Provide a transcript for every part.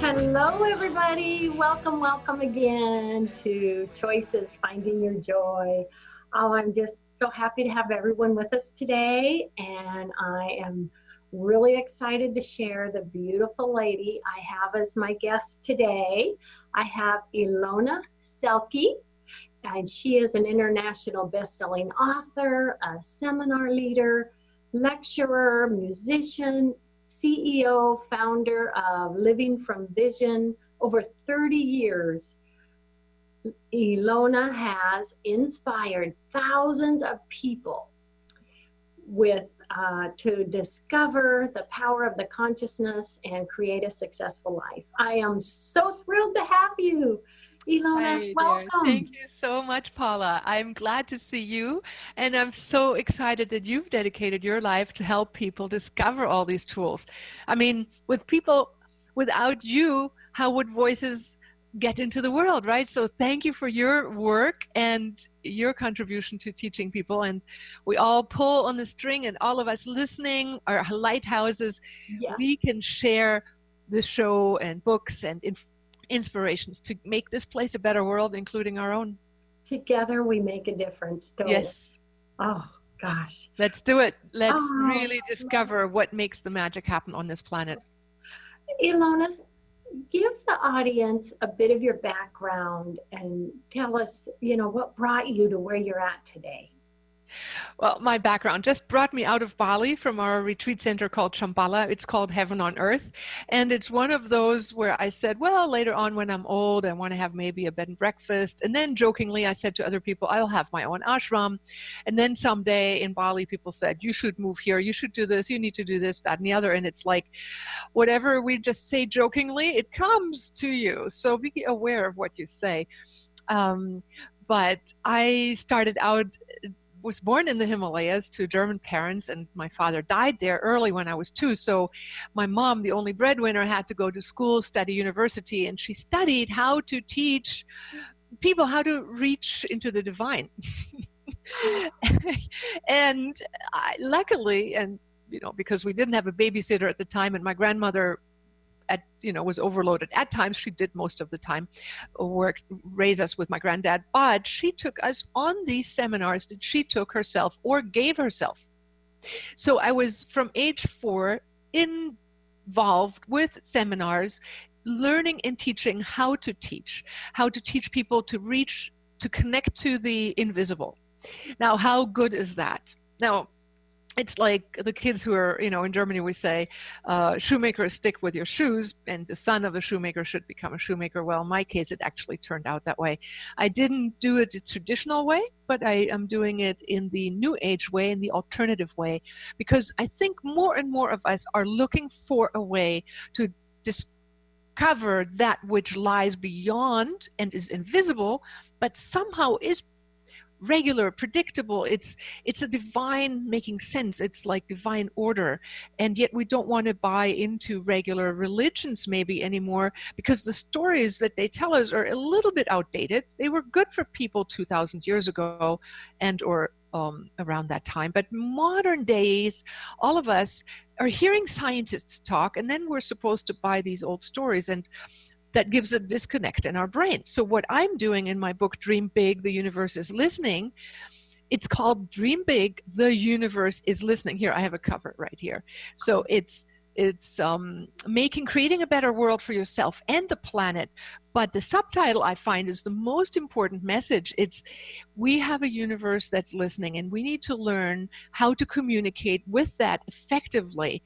Hello, everybody. Welcome, welcome again to Choices Finding Your Joy. Oh, I'm just so happy to have everyone with us today, and I am really excited to share the beautiful lady I have as my guest today. I have Ilona Selke, and she is an international best-selling author, a seminar leader, lecturer, musician, CEO, founder of Living from Vision. Over 30 years, Ilona has inspired thousands of people with uh, to discover the power of the consciousness and create a successful life. I am so thrilled to have you. Ilona, Hi, welcome. Thank you so much, Paula. I'm glad to see you, and I'm so excited that you've dedicated your life to help people discover all these tools. I mean, with people without you, how would voices get into the world, right? So thank you for your work and your contribution to teaching people. And we all pull on the string, and all of us listening, our lighthouses, yes. we can share the show and books and inf- inspirations to make this place a better world, including our own. Together we make a difference. Don't yes. Oh gosh. Let's do it. Let's oh, really discover what makes the magic happen on this planet. Ilona, give the audience a bit of your background and tell us, you know, what brought you to where you're at today. Well, my background just brought me out of Bali from our retreat center called Shambhala. It's called Heaven on Earth. And it's one of those where I said, well, later on when I'm old, I want to have maybe a bed and breakfast. And then jokingly, I said to other people, I'll have my own ashram. And then someday in Bali, people said, you should move here, you should do this, you need to do this, that, and the other. And it's like, whatever we just say jokingly, it comes to you. So be aware of what you say. Um, but I started out was born in the Himalayas to German parents, and my father died there early when I was two. So, my mom, the only breadwinner, had to go to school, study university, and she studied how to teach people how to reach into the divine. and I, luckily, and you know, because we didn't have a babysitter at the time, and my grandmother at you know was overloaded. At times she did most of the time work raise us with my granddad but she took us on these seminars that she took herself or gave herself. So i was from age four involved with seminars learning and teaching how to teach how to teach people to reach to connect to the invisible. Now how good is that? Now it's like the kids who are, you know, in Germany we say, uh, shoemakers stick with your shoes, and the son of a shoemaker should become a shoemaker. Well, in my case, it actually turned out that way. I didn't do it the traditional way, but I am doing it in the new age way, in the alternative way, because I think more and more of us are looking for a way to discover that which lies beyond and is invisible, but somehow is regular predictable. It's it's a divine making sense. It's like divine order. And yet we don't want to buy into regular religions maybe anymore because the stories that they tell us are a little bit outdated. They were good for people 2000 years ago and or um, around that time. But modern days all of us are hearing scientists talk and then we're supposed to buy these old stories. And that gives a disconnect in our brain. So, what I'm doing in my book, Dream Big, The Universe is Listening, it's called Dream Big, The Universe is Listening. Here, I have a cover right here. So, it's it's um, making creating a better world for yourself and the planet but the subtitle i find is the most important message it's we have a universe that's listening and we need to learn how to communicate with that effectively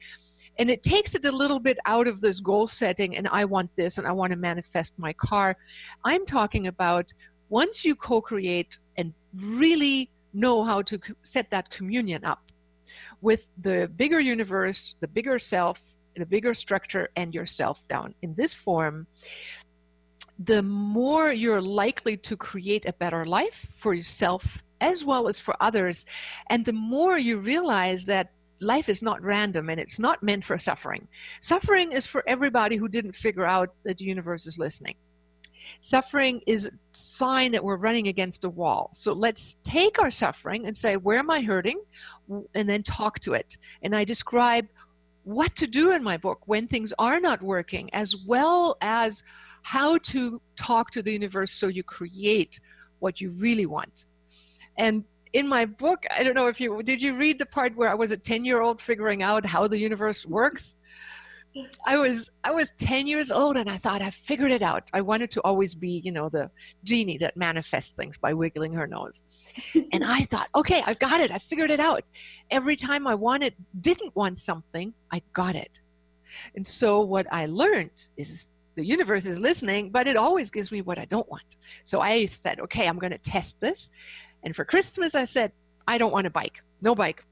and it takes it a little bit out of this goal setting and I want this and I want to manifest my car. I'm talking about once you co create and really know how to set that communion up with the bigger universe, the bigger self, the bigger structure, and yourself down in this form, the more you're likely to create a better life for yourself as well as for others. And the more you realize that life is not random and it's not meant for suffering. Suffering is for everybody who didn't figure out that the universe is listening. Suffering is a sign that we're running against a wall. So let's take our suffering and say, where am I hurting? And then talk to it. And I describe what to do in my book when things are not working, as well as how to talk to the universe so you create what you really want. And in my book, I don't know if you did you read the part where I was a 10 year old figuring out how the universe works? I was I was 10 years old and I thought I figured it out. I wanted to always be, you know, the genie that manifests things by wiggling her nose. and I thought, okay, I've got it. I figured it out. Every time I wanted didn't want something, I got it. And so what I learned is the universe is listening, but it always gives me what I don't want. So I said, okay, I'm going to test this. And for Christmas, I said, I don't want a bike. No bike.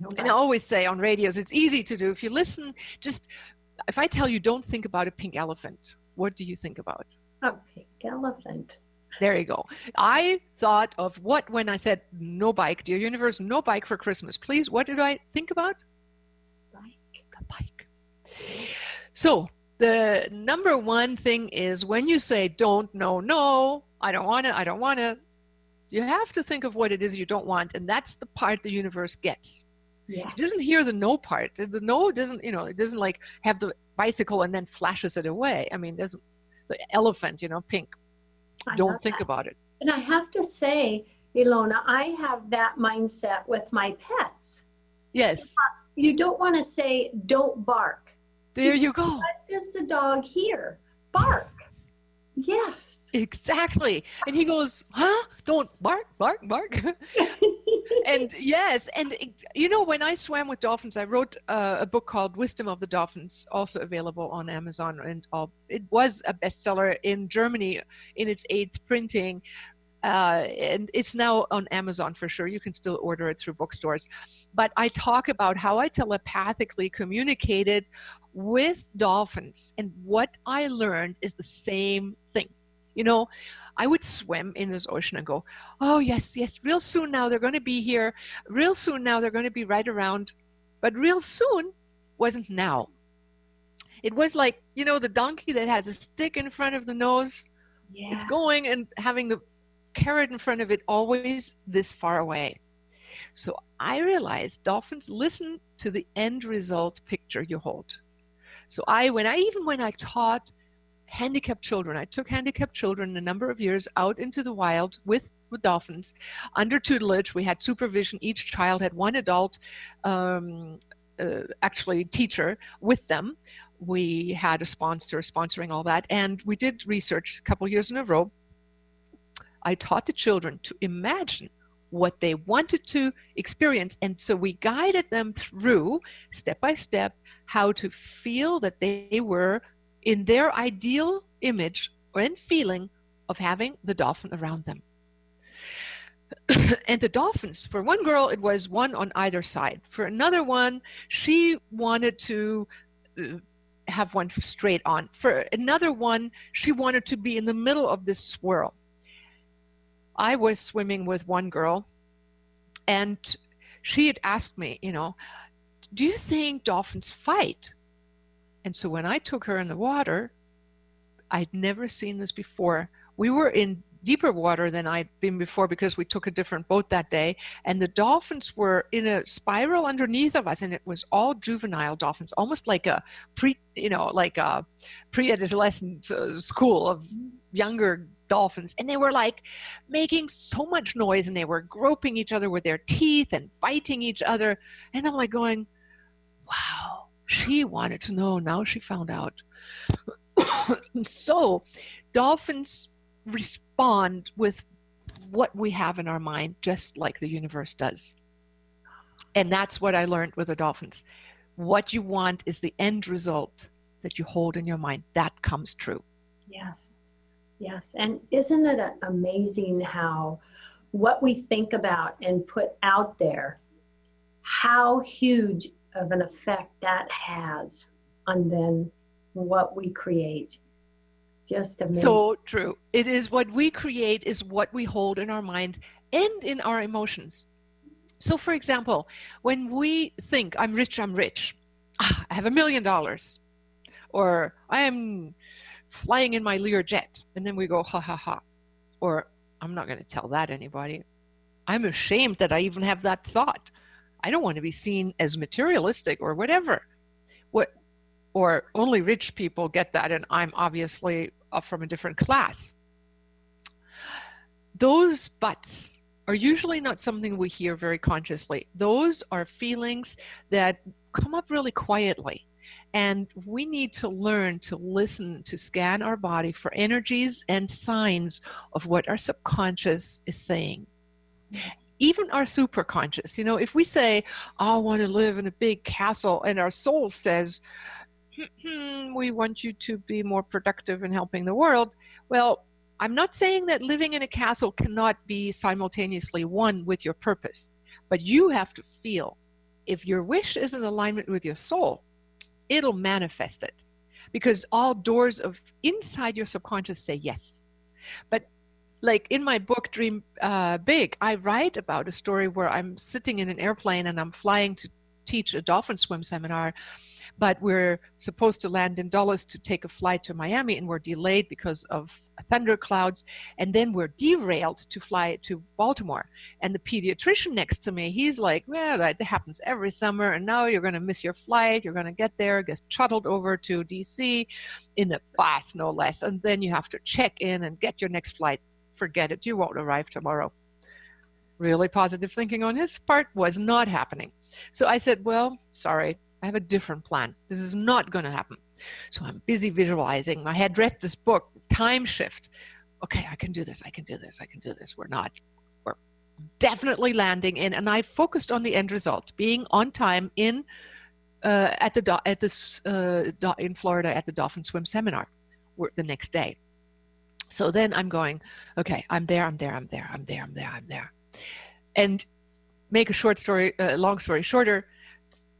No and I always say on radios, it's easy to do. If you listen, just if I tell you, don't think about a pink elephant, what do you think about? A pink elephant. There you go. I thought of what when I said no bike, dear universe, no bike for Christmas. Please, what did I think about? Bike. A bike. So the number one thing is when you say don't, no, no, I don't want to, I don't want to, you have to think of what it is you don't want, and that's the part the universe gets. It doesn't hear the no part. The no doesn't, you know, it doesn't like have the bicycle and then flashes it away. I mean, there's the elephant, you know, pink. I don't think that. about it. And I have to say, Ilona, I have that mindset with my pets. Yes. You don't want to say, don't bark. There you go. What does the dog hear? Bark. Yes. Exactly. And he goes, huh? Don't bark, bark, bark. and yes, and you know, when I swam with dolphins, I wrote uh, a book called Wisdom of the Dolphins, also available on Amazon. And all, it was a bestseller in Germany in its eighth printing. Uh, and it's now on Amazon for sure. You can still order it through bookstores. But I talk about how I telepathically communicated with dolphins. And what I learned is the same thing. You know, I would swim in this ocean and go, oh, yes, yes, real soon now they're going to be here. Real soon now they're going to be right around. But real soon wasn't now. It was like, you know, the donkey that has a stick in front of the nose. Yeah. It's going and having the carrot in front of it always this far away. So I realized dolphins listen to the end result picture you hold. So I, when I even when I taught handicapped children, I took handicapped children a number of years out into the wild with with dolphins under tutelage. We had supervision. Each child had one adult, um, uh, actually teacher with them. We had a sponsor sponsoring all that, and we did research a couple years in a row. I taught the children to imagine what they wanted to experience, and so we guided them through step by step how to feel that they were in their ideal image or in feeling of having the dolphin around them. and the dolphins, for one girl, it was one on either side. For another one, she wanted to uh, have one straight on. For another one, she wanted to be in the middle of this swirl. I was swimming with one girl, and she had asked me, you know, do you think dolphins fight? And so when I took her in the water, I'd never seen this before. We were in deeper water than I'd been before because we took a different boat that day. And the dolphins were in a spiral underneath of us, and it was all juvenile dolphins, almost like a pre, you know, like a pre-adolescent uh, school of younger dolphins. And they were like making so much noise, and they were groping each other with their teeth and biting each other. And I'm like going, wow, she wanted to know. Now she found out. so, dolphins respond with what we have in our mind, just like the universe does. And that's what I learned with the dolphins. What you want is the end result that you hold in your mind. That comes true. Yes. Yes. And isn't it amazing how what we think about and put out there, how huge of an effect that has on then what we create. Just amazing. So true. It is what we create is what we hold in our mind and in our emotions. So, for example, when we think, I'm rich, I'm rich, ah, I have a million dollars, or I am flying in my Lear jet, and then we go, ha ha ha. Or, I'm not going to tell that anybody. I'm ashamed that I even have that thought. I don't want to be seen as materialistic or whatever. what or only rich people get that and i'm obviously uh, from a different class. Those buts are usually not something we hear very consciously. Those are feelings that come up really quietly and we need to learn to listen to scan our body for energies and signs of what our subconscious is saying even our superconscious. You know, if we say, I want to live in a big castle, and our soul says, hmm, we want you to be more productive in helping the world, well, I'm not saying that living in a castle cannot be simultaneously one with your purpose, but you have to feel if your wish is in alignment with your soul, it'll manifest it because all doors of inside your subconscious say yes. But like in my book dream uh, big i write about a story where i'm sitting in an airplane and i'm flying to teach a dolphin swim seminar but we're supposed to land in Dulles to take a flight to Miami, and we're delayed because of thunder clouds. And then we're derailed to fly to Baltimore. And the pediatrician next to me, he's like, "Well, that happens every summer, and now you're going to miss your flight. You're going to get there, get shuttled over to DC in a bus, no less, and then you have to check in and get your next flight forget it, you won't arrive tomorrow. Really positive thinking on his part was not happening. So I said, Well, sorry, I have a different plan. This is not going to happen. So I'm busy visualizing. I had read this book, Time Shift. Okay, I can do this. I can do this. I can do this. We're not. We're definitely landing in. And I focused on the end result, being on time in uh, at the at this uh, in Florida at the Dolphin Swim seminar the next day. So then I'm going, okay, I'm there, I'm there, I'm there, I'm there, I'm there, I'm there. And make a short story, uh, long story shorter,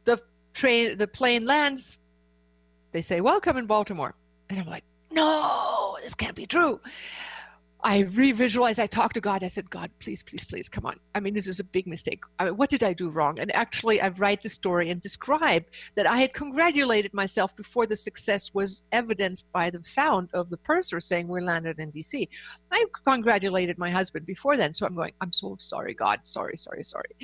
the train, the plane lands. They say, welcome in Baltimore. And I'm like, no, this can't be true. I revisualized, I talked to God. I said, God, please, please, please, come on. I mean, this is a big mistake. I mean, what did I do wrong? And actually, I write the story and describe that I had congratulated myself before the success was evidenced by the sound of the purser saying we landed in DC. I congratulated my husband before then. So I'm going, I'm so sorry, God. Sorry, sorry, sorry.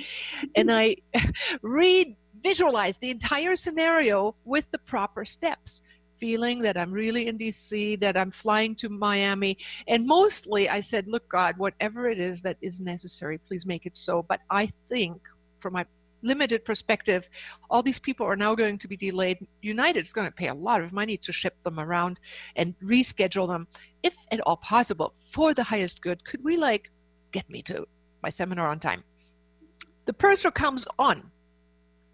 and I read, visualize the entire scenario with the proper steps feeling that I'm really in DC, that I'm flying to Miami. And mostly I said, Look, God, whatever it is that is necessary, please make it so. But I think, from my limited perspective, all these people are now going to be delayed. United's going to pay a lot of money to ship them around and reschedule them, if at all possible, for the highest good. Could we, like, get me to my seminar on time? The purser comes on,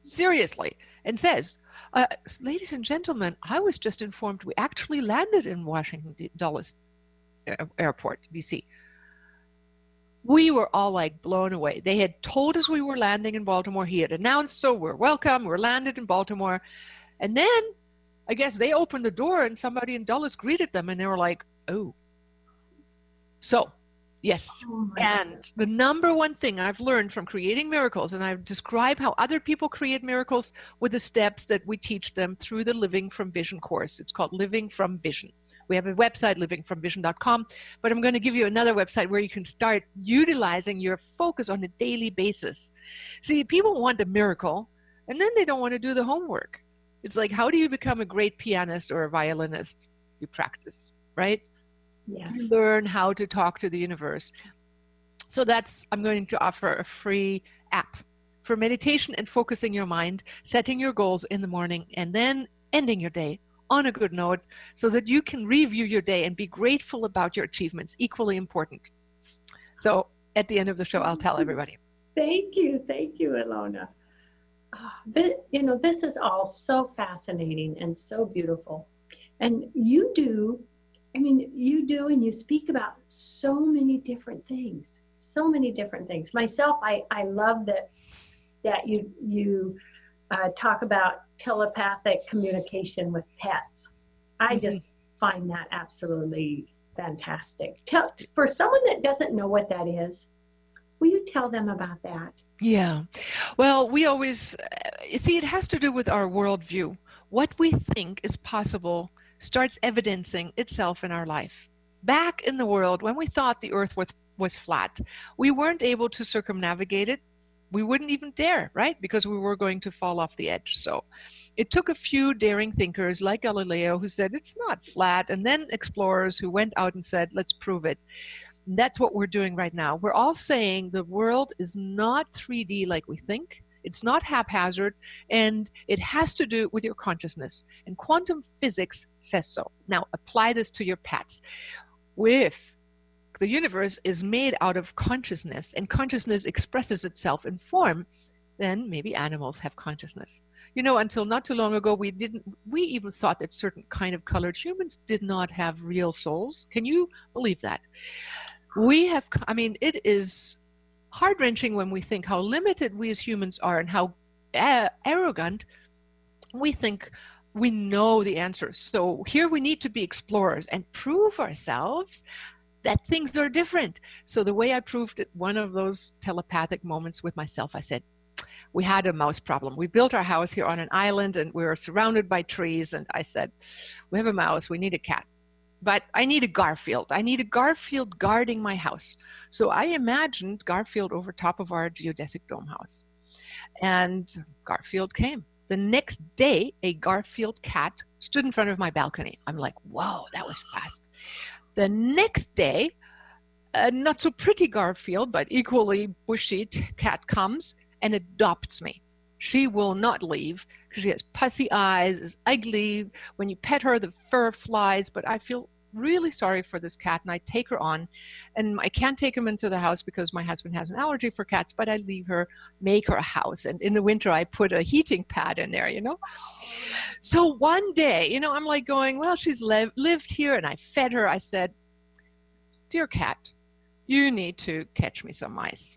seriously, and says, uh, ladies and gentlemen, I was just informed we actually landed in Washington Dulles Airport, D.C. We were all like blown away. They had told us we were landing in Baltimore. He had announced, so we're welcome. We're landed in Baltimore, and then I guess they opened the door and somebody in Dulles greeted them, and they were like, "Oh." So Yes. Oh and God. the number one thing I've learned from creating miracles, and I describe how other people create miracles with the steps that we teach them through the Living from Vision course. It's called Living from Vision. We have a website, livingfromvision.com, but I'm going to give you another website where you can start utilizing your focus on a daily basis. See, people want a miracle, and then they don't want to do the homework. It's like, how do you become a great pianist or a violinist? You practice, right? Yes. learn how to talk to the universe. So that's, I'm going to offer a free app for meditation and focusing your mind, setting your goals in the morning, and then ending your day on a good note so that you can review your day and be grateful about your achievements, equally important. So at the end of the show, I'll tell everybody. Thank you. Thank you, Ilona. Ah, oh, but, you know, this is all so fascinating and so beautiful. And you do I mean, you do and you speak about so many different things, so many different things. Myself, I, I love that that you you uh, talk about telepathic communication with pets. I mm-hmm. just find that absolutely fantastic. Tell for someone that doesn't know what that is, will you tell them about that? Yeah. Well, we always uh, see it has to do with our worldview. What we think is possible starts evidencing itself in our life. Back in the world, when we thought the earth was, was flat, we weren't able to circumnavigate it we wouldn't even dare, right? Because we were going to fall off the edge. So it took a few daring thinkers like Galileo who said it's not flat, and then explorers who went out and said, let's prove it. that's what we're doing right now. We're all saying the world is not 3D like we think. It's not haphazard, and it has to do with your consciousness. And quantum physics says so. Now, apply this to your pets. If the universe is made out of consciousness, and consciousness expresses itself in form, then maybe animals have consciousness. You know, until not too long ago, we didn't. We even thought that certain kind of colored humans did not have real souls. Can you believe that? We have. I mean, it is heart wrenching when we think how limited we as humans are and how uh, arrogant we think we know the answers. So here we need to be explorers and prove ourselves that things are different. So the way I proved it, one of those telepathic moments with myself, I said, we had a mouse problem. We built our house here on an island and we were surrounded by trees. And I said, we have a mouse, we need a cat but I need a Garfield. I need a Garfield guarding my house. So I imagined Garfield over top of our geodesic dome house. And Garfield came. The next day, a Garfield cat stood in front of my balcony. I'm like, whoa, that was fast. The next day, a not so pretty Garfield, but equally bushy cat comes and adopts me. She will not leave because she has pussy eyes, is ugly. When you pet her, the fur flies. But I feel really sorry for this cat and I take her on. And I can't take him into the house because my husband has an allergy for cats, but I leave her, make her a house. And in the winter, I put a heating pad in there, you know? So one day, you know, I'm like going, well, she's le- lived here and I fed her. I said, Dear cat, you need to catch me some mice.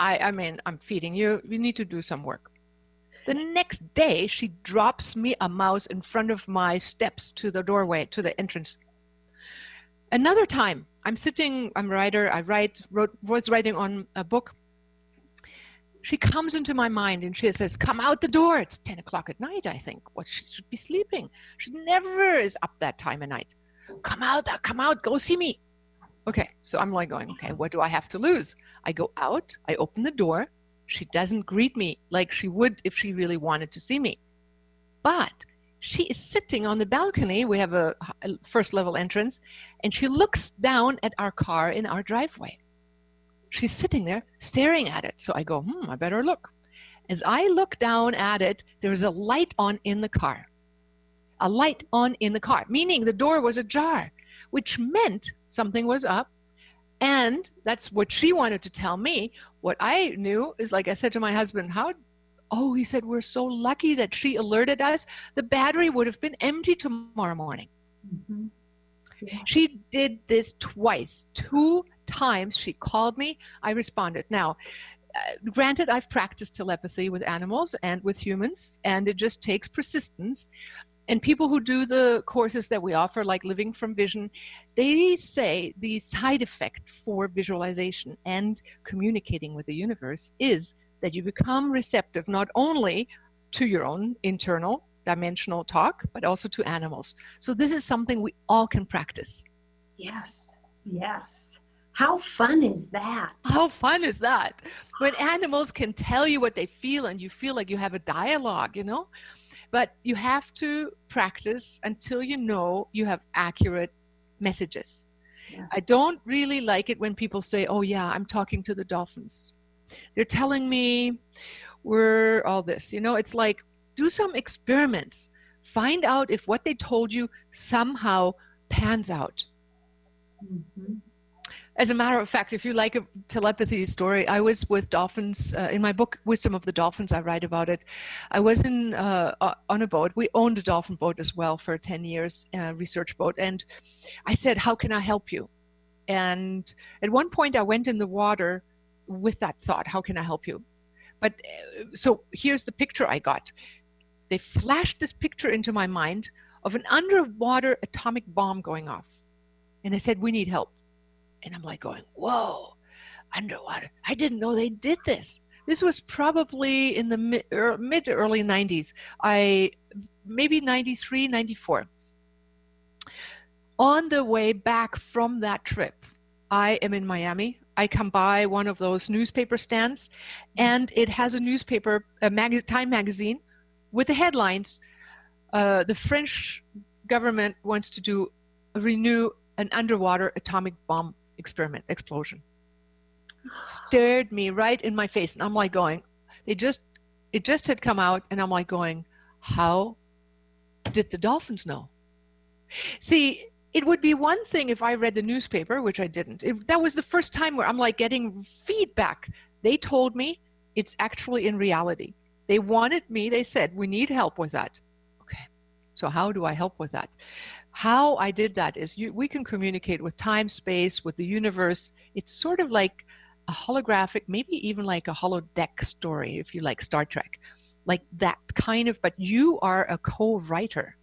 I, I mean, I'm feeding you. You need to do some work. The next day, she drops me a mouse in front of my steps to the doorway, to the entrance Another time, I'm sitting, I'm a writer, I write, wrote, was writing on a book. She comes into my mind and she says, Come out the door. It's 10 o'clock at night, I think. What, she should be sleeping. She never is up that time of night. Come out, uh, come out, go see me. Okay, so I'm like going, Okay, what do I have to lose? I go out, I open the door. She doesn't greet me like she would if she really wanted to see me. But she is sitting on the balcony. We have a, a first level entrance, and she looks down at our car in our driveway. She's sitting there staring at it. So I go, hmm, I better look. As I look down at it, there's a light on in the car. A light on in the car, meaning the door was ajar, which meant something was up. And that's what she wanted to tell me. What I knew is like I said to my husband, How Oh, he said, We're so lucky that she alerted us. The battery would have been empty tomorrow morning. Mm-hmm. Yeah. She did this twice. Two times she called me. I responded. Now, uh, granted, I've practiced telepathy with animals and with humans, and it just takes persistence. And people who do the courses that we offer, like Living from Vision, they say the side effect for visualization and communicating with the universe is that you become receptive not only to your own internal dimensional talk, but also to animals. So this is something we all can practice. Yes, yes. How fun is that? How fun is that? When animals can tell you what they feel and you feel like you have a dialogue, you know? But you have to practice until you know you have accurate messages. Yes. I don't really like it when people say, oh, yeah, I'm talking to the dolphins. They're telling me we're all this. You know, it's like do some experiments. Find out if what they told you somehow pans out. Mm-hmm. As a matter of fact, if you like a telepathy story, I was with dolphins uh, in my book Wisdom of the Dolphins. I write about it. I was in uh, on a boat. We owned a dolphin boat as well for ten years, uh, research boat. And I said, "How can I help you?" And at one point, I went in the water with that thought how can i help you? But uh, so here's the picture i got. They flashed this picture into my mind of an underwater atomic bomb going off. And they said we need help. And i'm like going whoa underwater. I didn't know they did this. This was probably in the mid, er, mid to early 90s i maybe 93 94 on the way back from that trip I am in Miami I come by one of those newspaper stands, and it has a newspaper, a mag- Time magazine, with the headlines: uh, "The French government wants to do renew an underwater atomic bomb experiment explosion." Stared me right in my face, and I'm like going, "They just, it just had come out," and I'm like going, "How did the dolphins know?" See, it would be one thing if I read the newspaper, which I didn't. It, that was the first time where I'm like getting feedback. They told me it's actually in reality. They wanted me, they said, we need help with that. Okay, so how do I help with that? How I did that is you, we can communicate with time, space, with the universe. It's sort of like a holographic, maybe even like a holodeck story, if you like Star Trek, like that kind of, but you are a co writer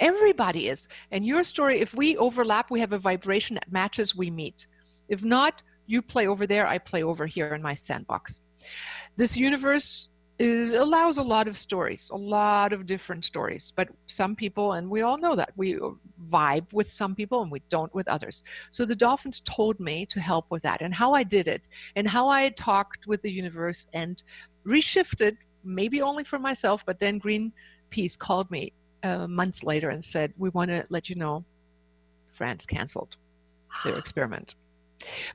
Everybody is. And your story, if we overlap, we have a vibration that matches, we meet. If not, you play over there, I play over here in my sandbox. This universe is, allows a lot of stories, a lot of different stories. But some people, and we all know that, we vibe with some people and we don't with others. So the dolphins told me to help with that and how I did it and how I talked with the universe and reshifted, maybe only for myself, but then Greenpeace called me uh, months later and said, "We want to let you know, France canceled their experiment."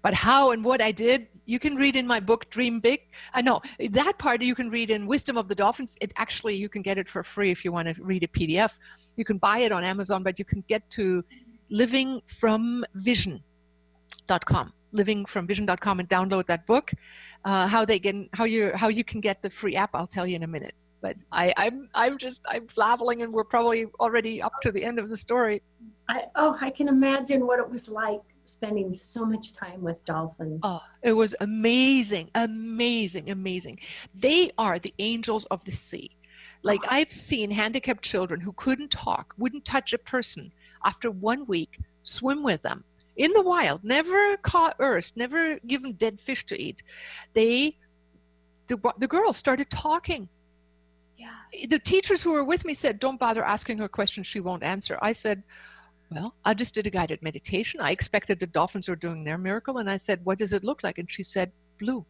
But how and what I did, you can read in my book Dream Big. I know that part you can read in Wisdom of the Dolphins. It actually you can get it for free if you want to read a PDF. You can buy it on Amazon, but you can get to livingfromvision.com livingfromvision.com and download that book uh, how they can how you how you can get the free app i'll tell you in a minute but I, I'm I'm just I'm flaveling, and we're probably already up to the end of the story. I, oh, I can imagine what it was like spending so much time with dolphins. Oh, it was amazing, amazing, amazing. They are the angels of the sea. Like oh. I've seen handicapped children who couldn't talk, wouldn't touch a person, after one week, swim with them in the wild, never caught earth, never given dead fish to eat. They, the, the girls started talking. The teachers who were with me said, Don't bother asking her questions, she won't answer. I said, Well, I just did a guided meditation. I expected the dolphins were doing their miracle. And I said, What does it look like? And she said, Blue.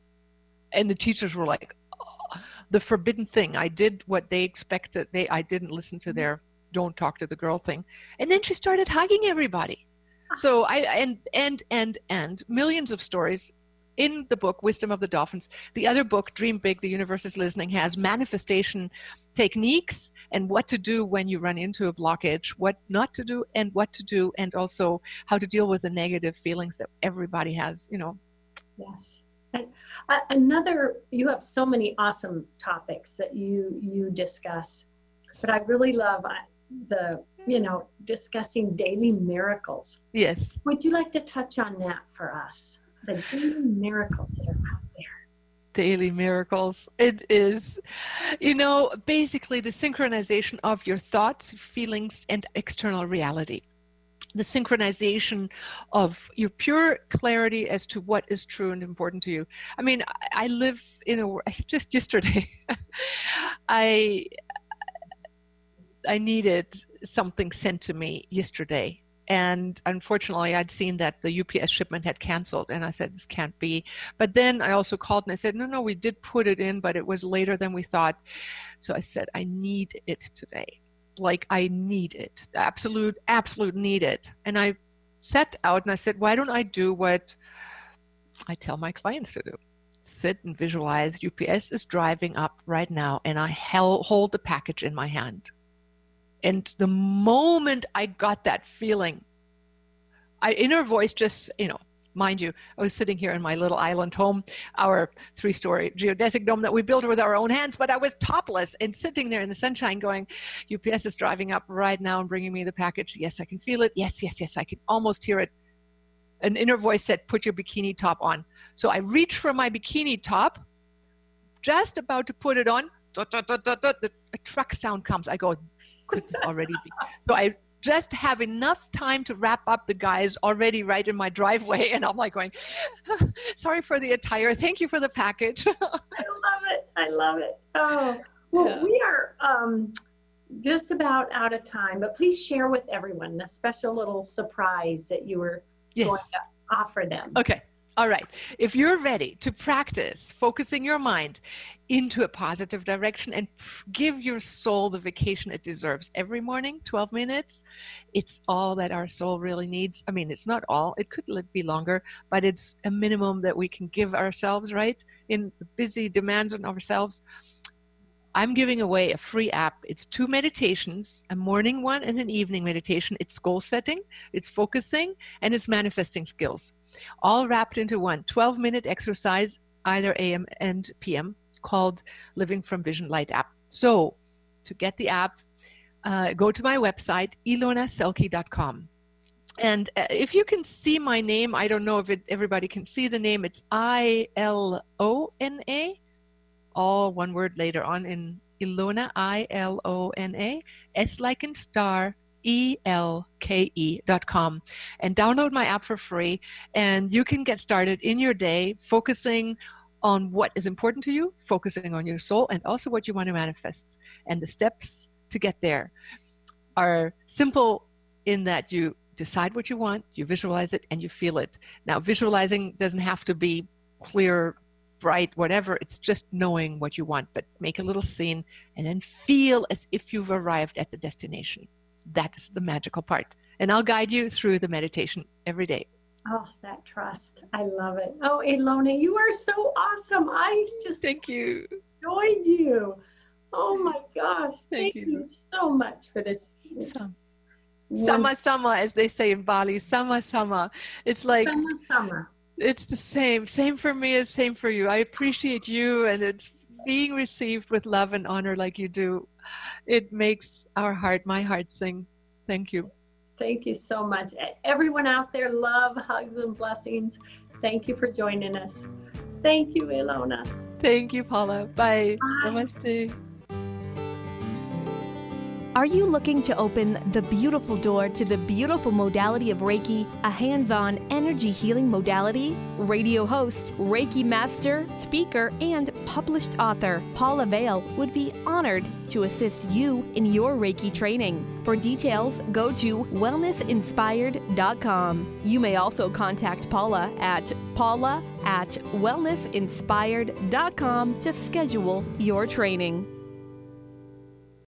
And the teachers were like, oh, The forbidden thing. I did what they expected. They I didn't listen to mm-hmm. their don't talk to the girl thing. And then she started hugging everybody. Ah. So I and and and and millions of stories in the book wisdom of the dolphins the other book dream big the universe is listening has manifestation techniques and what to do when you run into a blockage what not to do and what to do and also how to deal with the negative feelings that everybody has you know. Yes. And, uh, another you have so many awesome topics that you you discuss but i really love uh, the you know discussing daily miracles. Yes. Would you like to touch on that for us the daily miracles that are out there. Daily miracles. It is, you know, basically the synchronization of your thoughts, feelings, and external reality. The synchronization of your pure clarity as to what is true and important to you. I mean, I live in a just yesterday. I I needed something sent to me yesterday and unfortunately i'd seen that the UPS shipment had canceled and i said this can't be. But then i also called and i said no no we did put it in but it was later than we thought. So i said i need it today. Like i need it. Absolute absolute need it. And i sat out and i said why don't i do what i tell my clients to do? Sit and visualize. UPS is driving up right now and i hold the package in my hand and the moment I got that feeling, I inner voice just, you know, mind you, I was sitting here in my little island home, our three story geodesic dome that we built with our own hands, but I was topless and sitting there in the sunshine going, UPS is driving up right now and bringing me the package. Yes, I can feel it. Yes, yes, yes, I can almost hear it. An inner voice said, put your bikini top on. So I reach for my bikini top, just about to put it on. A truck sound comes. I go, already? So I just have enough time to wrap up the guys already right in my driveway. And I'm like going, sorry for the attire. Thank you for the package. I love it. I love it. Oh, well, yeah. we are um, just about out of time, but please share with everyone the special little surprise that you were yes. going to offer them. Okay. All right. If you're ready to practice focusing your mind into a positive direction and give your soul the vacation it deserves every morning, 12 minutes, it's all that our soul really needs. I mean, it's not all, it could be longer, but it's a minimum that we can give ourselves, right? In the busy demands on ourselves. I'm giving away a free app. It's two meditations, a morning one and an evening meditation. It's goal setting, it's focusing, and it's manifesting skills all wrapped into one 12 minute exercise, either AM and PM, called Living from Vision Light app. So, to get the app, uh, go to my website, ilonaselke.com. And uh, if you can see my name, I don't know if it, everybody can see the name. It's I L O N A, all one word later on in Ilona, I L O N A, S like in star, elke.com and download my app for free. And you can get started in your day focusing on what is important to you, focusing on your soul, and also what you want to manifest. And the steps to get there are simple in that you decide what you want, you visualize it, and you feel it. Now, visualizing doesn't have to be clear, bright, whatever. It's just knowing what you want, but make a little scene and then feel as if you've arrived at the destination. That's the magical part. And I'll guide you through the meditation every day. Oh, that trust. I love it. Oh, Ilona, you are so awesome. I just thank you. Enjoyed you. Oh my gosh. Thank, thank you. you. so much for this. Some. Sama sama, as they say in Bali, sama sama. It's like sama sama. It's the same. Same for me as same for you. I appreciate you and it's being received with love and honor like you do it makes our heart, my heart sing. Thank you. Thank you so much. Everyone out there, love, hugs, and blessings. Thank you for joining us. Thank you, Ilona. Thank you, Paula. Bye. Bye. Namaste. Are you looking to open the beautiful door to the beautiful modality of Reiki, a hands on energy healing modality? Radio host, Reiki master, speaker, and published author Paula Vail would be honored to assist you in your Reiki training. For details, go to wellnessinspired.com. You may also contact Paula at paula at wellnessinspired.com to schedule your training.